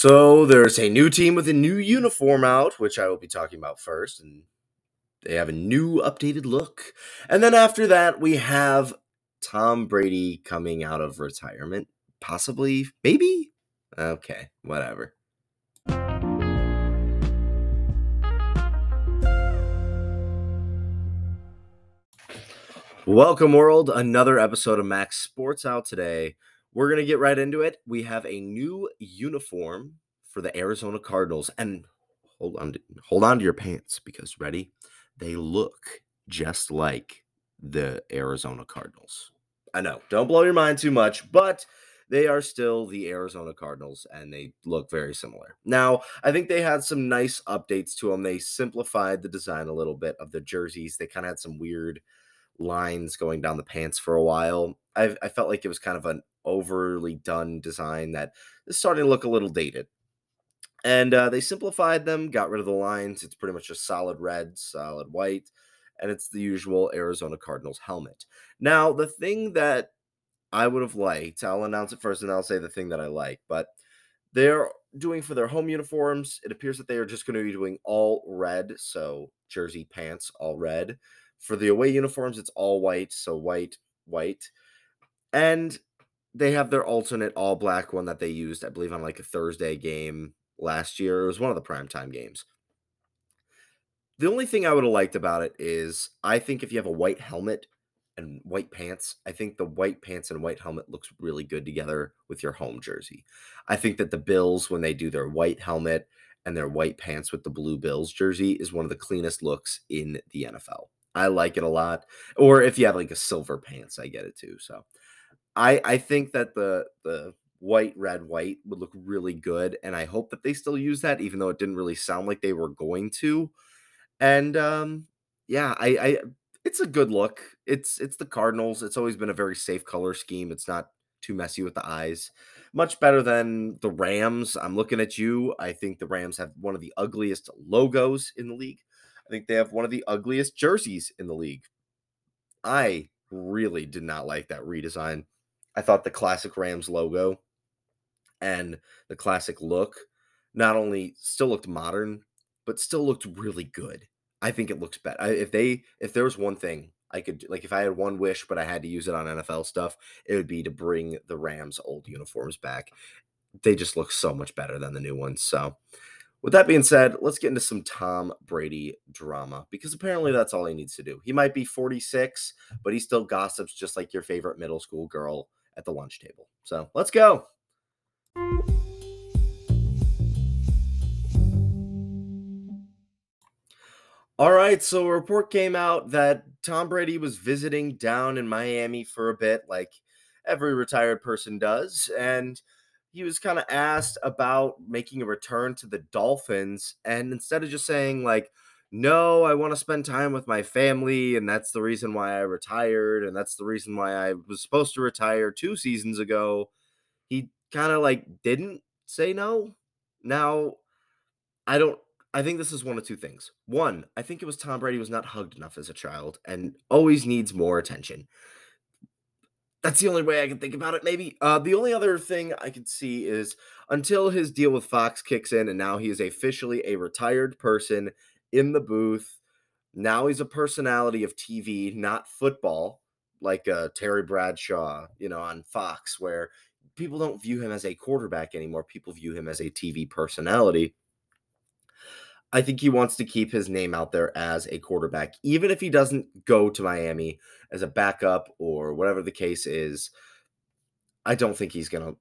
So there's a new team with a new uniform out, which I will be talking about first, and they have a new updated look. And then after that, we have Tom Brady coming out of retirement, possibly, maybe. Okay, whatever. Welcome, world. Another episode of Max'd Sports out today. We're going to get right into it. We have a new uniform for the Arizona Cardinals. And hold on to, hold on to your pants because ready? They look just like the Arizona Cardinals. I know. Don't blow your mind too much, but they are still the Arizona Cardinals and they look very similar. Now, I think they had some nice updates to them. They simplified the design a little bit of the jerseys. They kind of had some weird lines going down the pants for a while. I, I felt like it was kind of an overly done design that is starting to look a little dated. And uh, they simplified them, got rid of the lines. It's pretty much just solid red, solid white, and it's the usual Arizona Cardinals helmet. Now, the thing that I would have liked, I'll announce it first and I'll say the thing that I like, but they're doing for their home uniforms, it appears that they are just going to be doing all red, so jersey pants all red. For the away uniforms, it's all white, so white, white. And they have their alternate all black one that they used, I believe, on like a Thursday game last year. It was one of the primetime games. The only thing I would have liked about it is I think if you have a white helmet and white pants, I think the white pants and white helmet looks really good together with your home jersey. I think that the Bills, when they do their white helmet and their white pants with the blue Bills jersey, is one of the cleanest looks in the NFL. I like it a lot. Or if you have like a silver pants, I get it too. So I I think that the the white red white would look really good and I hope that they still use that even though it didn't really sound like they were going to. And um yeah, I I it's a good look. It's it's the Cardinals. It's always been a very safe color scheme. It's not too messy with the eyes. Much better than the Rams. I'm looking at you. I think the Rams have one of the ugliest logos in the league. I think they have one of the ugliest jerseys in the league. I really did not like that redesign. I thought the classic Rams logo and the classic look not only still looked modern, but still looked really good. I think it looks better. If they, if there was one thing I could, like, if I had one wish, but I had to use it on NFL stuff, it would be to bring the Rams' old uniforms back. They just look so much better than the new ones. So, with that being said, let's get into some Tom Brady drama because apparently that's all he needs to do. He might be 46, but he still gossips just like your favorite middle school girl at the lunch table. So let's go. All right, so a report came out that Tom Brady was visiting down in Miami for a bit, like every retired person does. And he was kind of asked about making a return to the Dolphins. And instead of just saying, like, no, I want to spend time with my family, and that's the reason why I retired, and that's the reason why I was supposed to retire two seasons ago. He kind of like didn't say no. Now, I don't I think this is one of two things. One, I think it was Tom Brady was not hugged enough as a child and always needs more attention. That's the only way I can think about it, maybe. Uh, the only other thing I could see is until his deal with Fox kicks in and now he is officially a retired person in the booth. Now he's a personality of TV, not football, like uh, Terry Bradshaw, you know, on Fox, where people don't view him as a quarterback anymore. People view him as a TV personality. I think he wants to keep his name out there as a quarterback, even if he doesn't go to Miami as a backup or whatever the case is. I don't think he's going to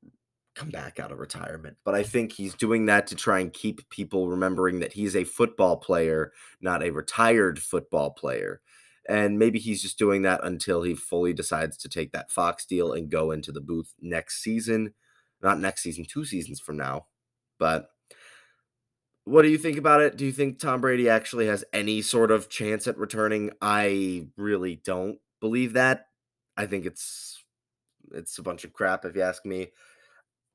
come back out of retirement. But I think he's doing that to try and keep people remembering that he's a football player, not a retired football player. And maybe he's just doing that until he fully decides to take that Fox deal and go into the booth next season. Not next season, two seasons from now. But what do you think about it? Do you think Tom Brady actually has any sort of chance at returning? I really don't believe that. I think it's it's a bunch of crap if you ask me.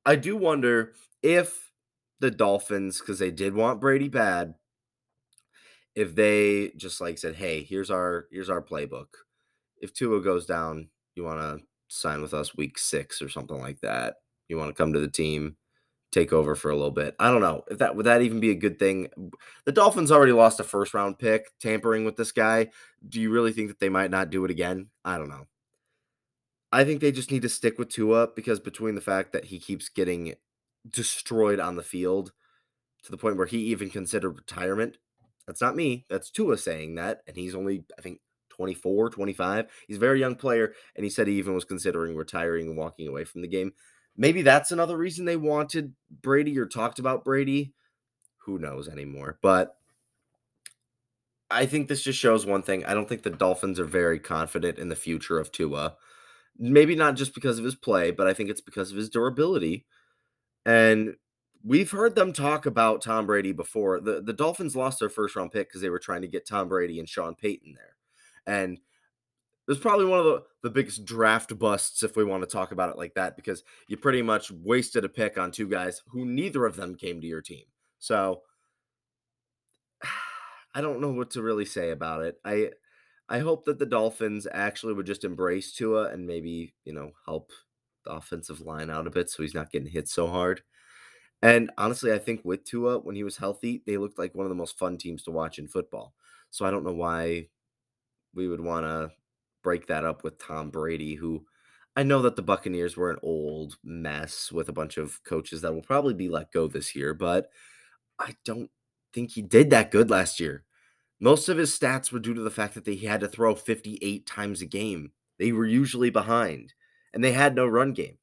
I do wonder if the Dolphins, because they did want Brady bad, if they just like said, "Hey, here's our here's our playbook. If Tua goes down, you want to sign with us week six or something like that. You want to come to the team, take over for a little bit. I don't know if that would that even be a good thing. The Dolphins already lost a first round pick tampering with this guy. Do you really think that they might not do it again? I don't know. I think they just need to stick with Tua because between the fact that he keeps getting destroyed on the field to the point where he even considered retirement. That's not me. That's Tua saying that. And he's only, I think, 24, 25. He's a very young player. And he said he even was considering retiring and walking away from the game. Maybe that's another reason they wanted Brady or talked about Brady. Who knows anymore? But I think this just shows one thing. I don't think the Dolphins are very confident in the future of Tua. Maybe not just because of his play, but I think it's because of his durability. And we've heard them talk about Tom Brady before. The the Dolphins lost their first round pick because they were trying to get Tom Brady and Sean Payton there. And it was probably one of the, the biggest draft busts if we want to talk about it like that, because you pretty much wasted a pick on two guys who neither of them came to your team. So I don't know what to really say about it. I I hope that the Dolphins actually would just embrace Tua and maybe, you know, help the offensive line out a bit so he's not getting hit so hard. And honestly, I think with Tua, when he was healthy, they looked like one of the most fun teams to watch in football. So I don't know why we would want to break that up with Tom Brady, who I know that the Buccaneers were an old mess with a bunch of coaches that will probably be let go this year, but I don't think he did that good last year. Most of his stats were due to the fact that they had to throw 58 times a game. They were usually behind and they had no run game.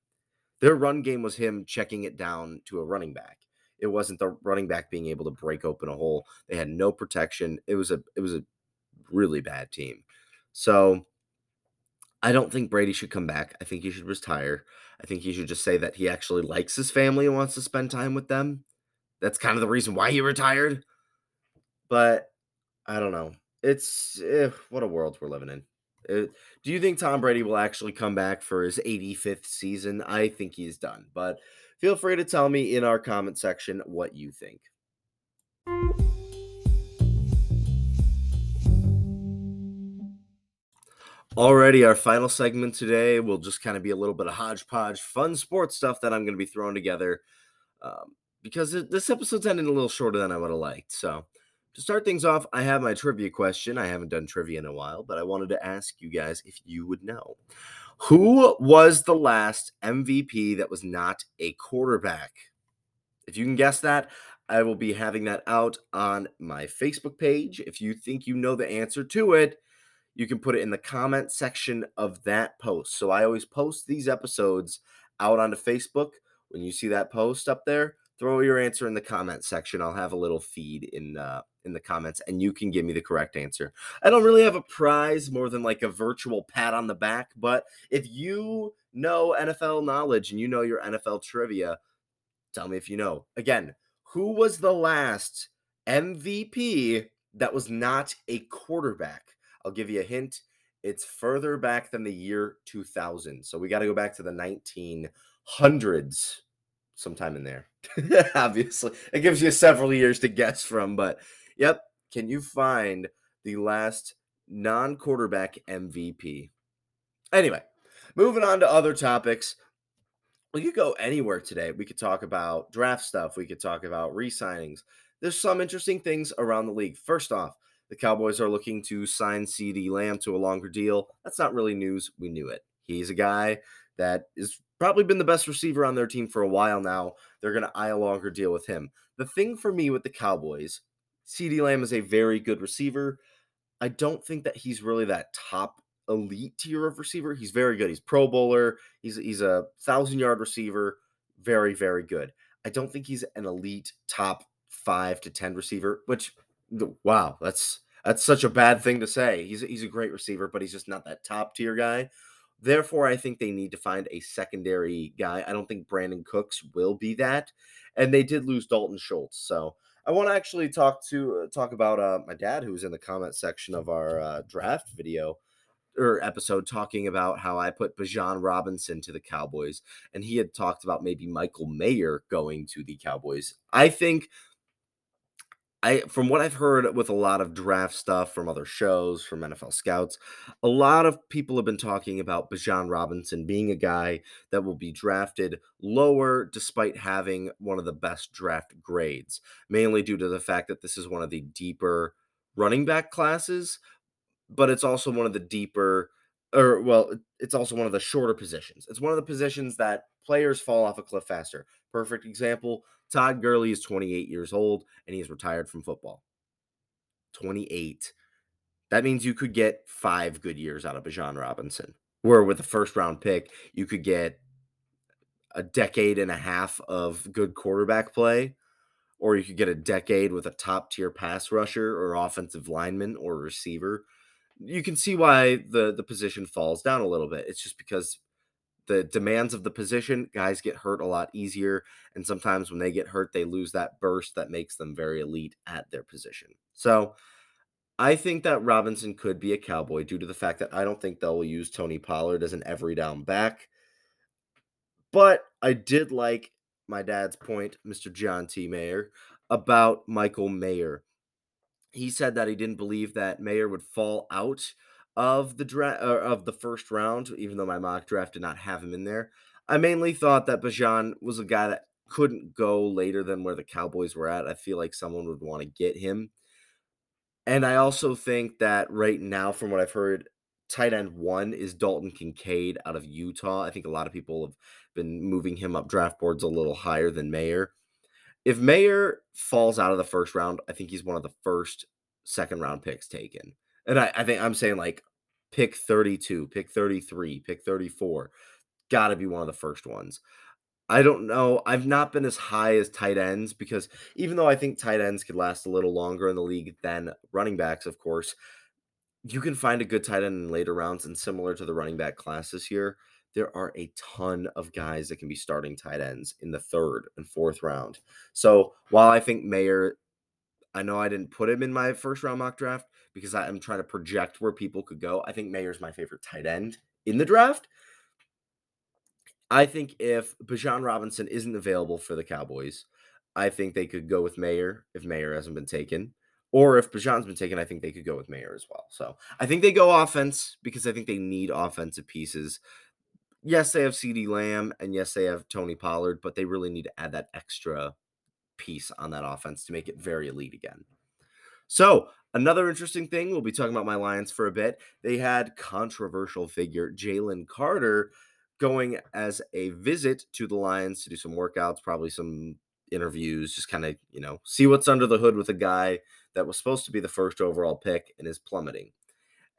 Their run game was him checking it down to a running back. It wasn't the running back being able to break open a hole. They had no protection. It was a it was a really bad team. So I don't think Brady should come back. I think he should retire. I think he should just say that he actually likes his family and wants to spend time with them. That's kind of the reason why he retired. But I don't know. It's eh, what a world we're living in. Uh, do you think Tom Brady will actually come back for his 85th season? I think he's done, but feel free to tell me in our comment section what you think. Alrighty, our final segment today will just kind of be a little bit of hodgepodge, fun sports stuff that I'm going to be throwing together um, because this episode's ending a little shorter than I would have liked. So, to start things off, I have my trivia question. I haven't done trivia in a while, but I wanted to ask you guys if you would know. Who was the last MVP that was not a quarterback? If you can guess that, I will be having that out on my Facebook page. If you think you know the answer to it, you can put it in the comment section of that post. So I always post these episodes out onto Facebook. When you see that post up there, throw your answer in the comment section. I'll have a little feed in uh, in the comments, and you can give me the correct answer. I don't really have a prize more than like a virtual pat on the back, but if you know NFL knowledge and you know your NFL trivia, tell me if you know. Again, who was the last MVP that was not a quarterback? I'll give you a hint. It's further back than the year 2000. So we got to go back to the 1900s sometime in there. Obviously, it gives you several years to guess from, but yep. Can you find the last non quarterback MVP? Anyway, moving on to other topics. We could go anywhere today. We could talk about draft stuff. We could talk about re signings. There's some interesting things around the league. First off, the Cowboys are looking to sign CeeDee Lamb to a longer deal. That's not really news. We knew it. He's a guy that is probably been the best receiver on their team for a while now. They're going to eye a longer deal with him. The thing for me with the Cowboys, CeeDee Lamb is a very good receiver. I don't think that he's really that top elite tier of receiver. He's very good. He's pro bowler. He's he's a thousand yard receiver. Very, very good. I don't think he's an elite top five to ten receiver, which wow, that's that's such a bad thing to say. He's he's a great receiver, but he's just not that top tier guy. Therefore, I think they need to find a secondary guy. I don't think Brandin Cooks will be that, and they did lose Dalton Schultz. So I want to actually talk to uh, talk about uh, my dad, who was in the comment section of our uh, draft video or episode, talking about how I put Bijan Robinson to the Cowboys, and he had talked about maybe Michael Mayer going to the Cowboys. I think I from what I've heard with a lot of draft stuff from other shows, from NFL scouts, a lot of people have been talking about Bijan Robinson being a guy that will be drafted lower despite having one of the best draft grades, mainly due to the fact that this is one of the deeper running back classes, but it's also one of the deeper or well, it's also one of the shorter positions. It's one of the positions that players fall off a cliff faster. Perfect example Todd Gurley is 28 years old and he's retired from football. 28. That means you could get five good years out of Bijan Robinson. Where with a first round pick, you could get a decade and a half of good quarterback play, or you could get a decade with a top tier pass rusher or offensive lineman or receiver. You can see why the the position falls down a little bit. It's just because the demands of the position, guys get hurt a lot easier. And sometimes when they get hurt, they lose that burst that makes them very elite at their position. So I think that Robinson could be a cowboy due to the fact that I don't think they'll use Tony Pollard as an every down back. But I did like my dad's point, Mr. John T. Mayer, about Michael Mayer. He said that he didn't believe that Mayer would fall out of the draft uh, of the first round, even though my mock draft did not have him in there. I mainly thought that Bijan was a guy that couldn't go later than where the Cowboys were at. I feel like someone would want to get him. And I also think that right now, from what I've heard, tight end one is Dalton Kincaid out of Utah. I think a lot of people have been moving him up draft boards a little higher than Mayer. If Mayer falls out of the first round, I think he's one of the first second round picks taken. And I, I think I'm saying like pick 32, pick 33, pick 34. Got to be one of the first ones. I don't know. I've not been as high as tight ends because even though I think tight ends could last a little longer in the league than running backs, of course, you can find a good tight end in later rounds. And similar to the running back class this year, there are a ton of guys that can be starting tight ends in the third and fourth round. So while I think Mayer, I know I didn't put him in my first round mock draft, because I'm trying to project where people could go. I think Mayer's my favorite tight end in the draft. I think if Bijan Robinson isn't available for the Cowboys, I think they could go with Mayer if Mayer hasn't been taken. Or if Bijan's been taken, I think they could go with Mayer as well. So I think they go offense because I think they need offensive pieces. Yes, they have CeeDee Lamb and yes, they have Tony Pollard, but they really need to add that extra piece on that offense to make it very elite again. So Another interesting thing, we'll be talking about my Lions for a bit. They had controversial figure Jalen Carter going as a visit to the Lions to do some workouts, probably some interviews, just kind of, you know, see what's under the hood with a guy that was supposed to be the first overall pick and is plummeting.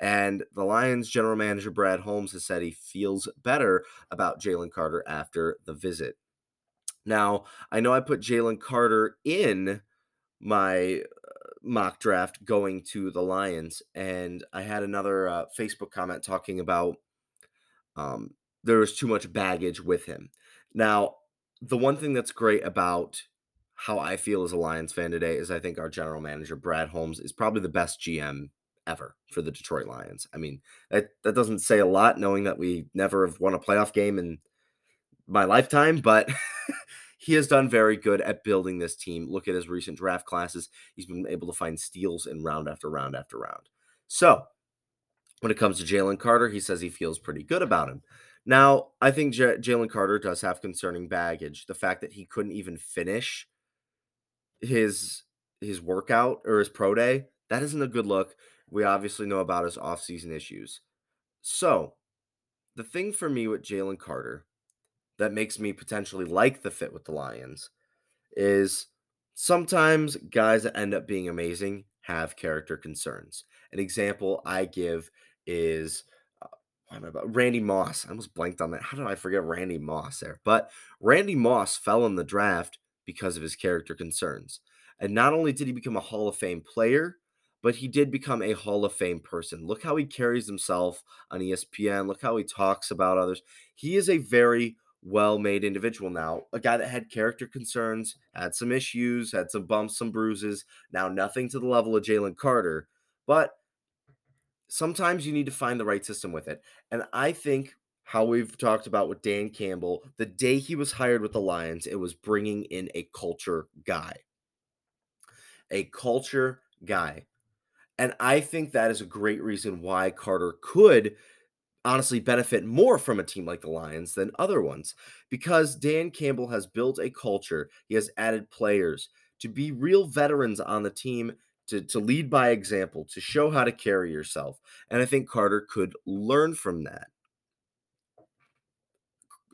And the Lions general manager, Brad Holmes, has said he feels better about Jalen Carter after the visit. Now, I know I put Jalen Carter in my mock draft going to the Lions, and I had another uh, Facebook comment talking about um, there was too much baggage with him. Now, the one thing that's great about how I feel as a Lions fan today is I think our general manager Brad Holmes is probably the best GM ever for the Detroit Lions. I mean, that that doesn't say a lot knowing that we never have won a playoff game in my lifetime, but he has done very good at building this team. Look at his recent draft classes. He's been able to find steals in round after round after round. So, when it comes to Jalen Carter, he says he feels pretty good about him. Now, I think J- Jalen Carter does have concerning baggage. The fact that he couldn't even finish his his workout or his pro day, that isn't a good look. We obviously know about his offseason issues. So, the thing for me with Jalen Carter that makes me potentially like the fit with the Lions is sometimes guys that end up being amazing have character concerns. An example I give is uh, about Randy Moss. I almost blanked on that. How did I forget Randy Moss there? But Randy Moss fell in the draft because of his character concerns. And not only did he become a Hall of Fame player, but he did become a Hall of Fame person. Look how he carries himself on ESPN. Look how he talks about others. He is a very well made individual now. A guy that had character concerns, had some issues, had some bumps, some bruises. Now, nothing to the level of Jalen Carter, but sometimes you need to find the right system with it. And I think how we've talked about with Dan Campbell, the day he was hired with the Lions, it was bringing in a culture guy. a culture guy. And I think that is a great reason why Carter could honestly benefit more from a team like the Lions than other ones because Dan Campbell has built a culture. He has added players to be real veterans on the team, to, to lead by example, to show how to carry yourself. And I think Carter could learn from that.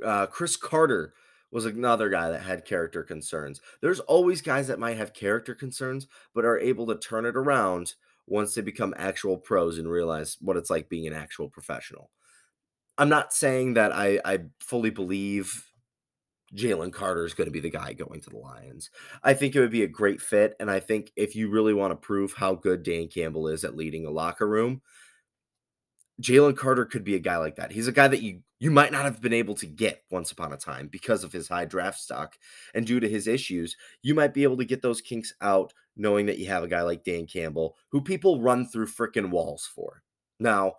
Uh, Cris Carter was another guy that had character concerns. There's always guys that might have character concerns, but are able to turn it around once they become actual pros and realize what it's like being an actual professional. I'm not saying that I, I fully believe Jalen Carter is going to be the guy going to the Lions. I think it would be a great fit. And I think if you really want to prove how good Dan Campbell is at leading a locker room, Jalen Carter could be a guy like that. He's a guy that you you might not have been able to get once upon a time because of his high draft stock and due to his issues. You might be able to get those kinks out knowing that you have a guy like Dan Campbell who people run through freaking walls for. Now,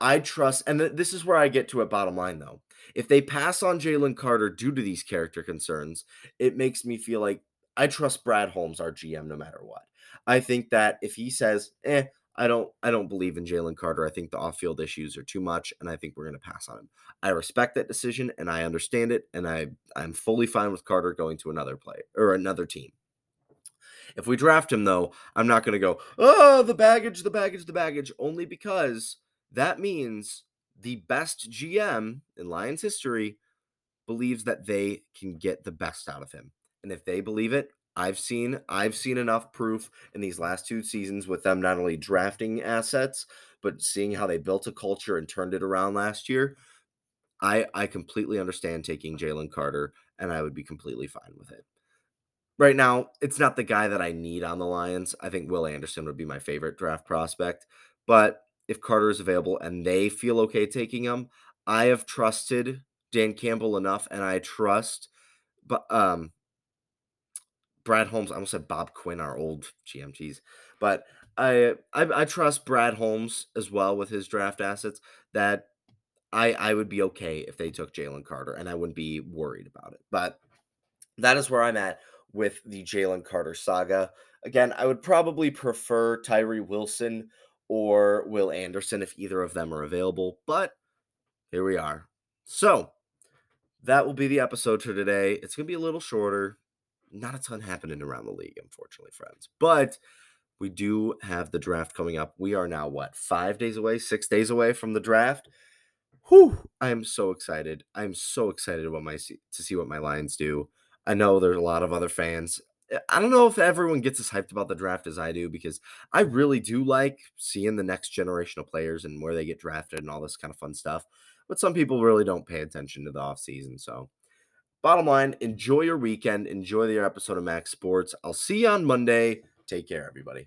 I trust, and th- this is where I get to a bottom line though. If they pass on Jalen Carter due to these character concerns, it makes me feel like I trust Brad Holmes, our GM, no matter what. I think that if he says, eh, I don't I don't believe in Jalen Carter. I think the off-field issues are too much, and I think we're gonna pass on him. I respect that decision and I understand it, and I I'm fully fine with Carter going to another play or another team. If we draft him, though, I'm not gonna go, oh, the baggage, the baggage, the baggage, only because that means the best GM in Lions history believes that they can get the best out of him. And if they believe it, I've seen I've seen enough proof in these last two seasons with them not only drafting assets, but seeing how they built a culture and turned it around last year. I I completely understand taking Jalen Carter, and I would be completely fine with it. Right now, it's not the guy that I need on the Lions. I think Will Anderson would be my favorite draft prospect, but if Carter is available and they feel okay taking him. I have trusted Dan Campbell enough, and I trust, but um, Brad Holmes. I almost said Bob Quinn, our old GMGs, but I, I I trust Brad Holmes as well with his draft assets. That I I would be okay if they took Jalen Carter, and I wouldn't be worried about it. But that is where I'm at with the Jalen Carter saga. Again, I would probably prefer Tyree Wilson or Will Anderson if either of them are available. But here we are. So that will be the episode for today. It's going to be a little shorter. Not a ton happening around the league, unfortunately, friends. But we do have the draft coming up. We are now, what, five days away, six days away from the draft? Whew, I am so excited. I'm so excited about my to see what my Lions do. I know there's a lot of other fans eh, I don't know if everyone gets as hyped about the draft as I do because I really do like seeing the next generation of players and where they get drafted and all this kind of fun stuff. But some people really don't pay attention to the offseason. So, bottom line, enjoy your weekend. Enjoy your episode of Max'd Sports. I'll see you on Monday. Take care, everybody.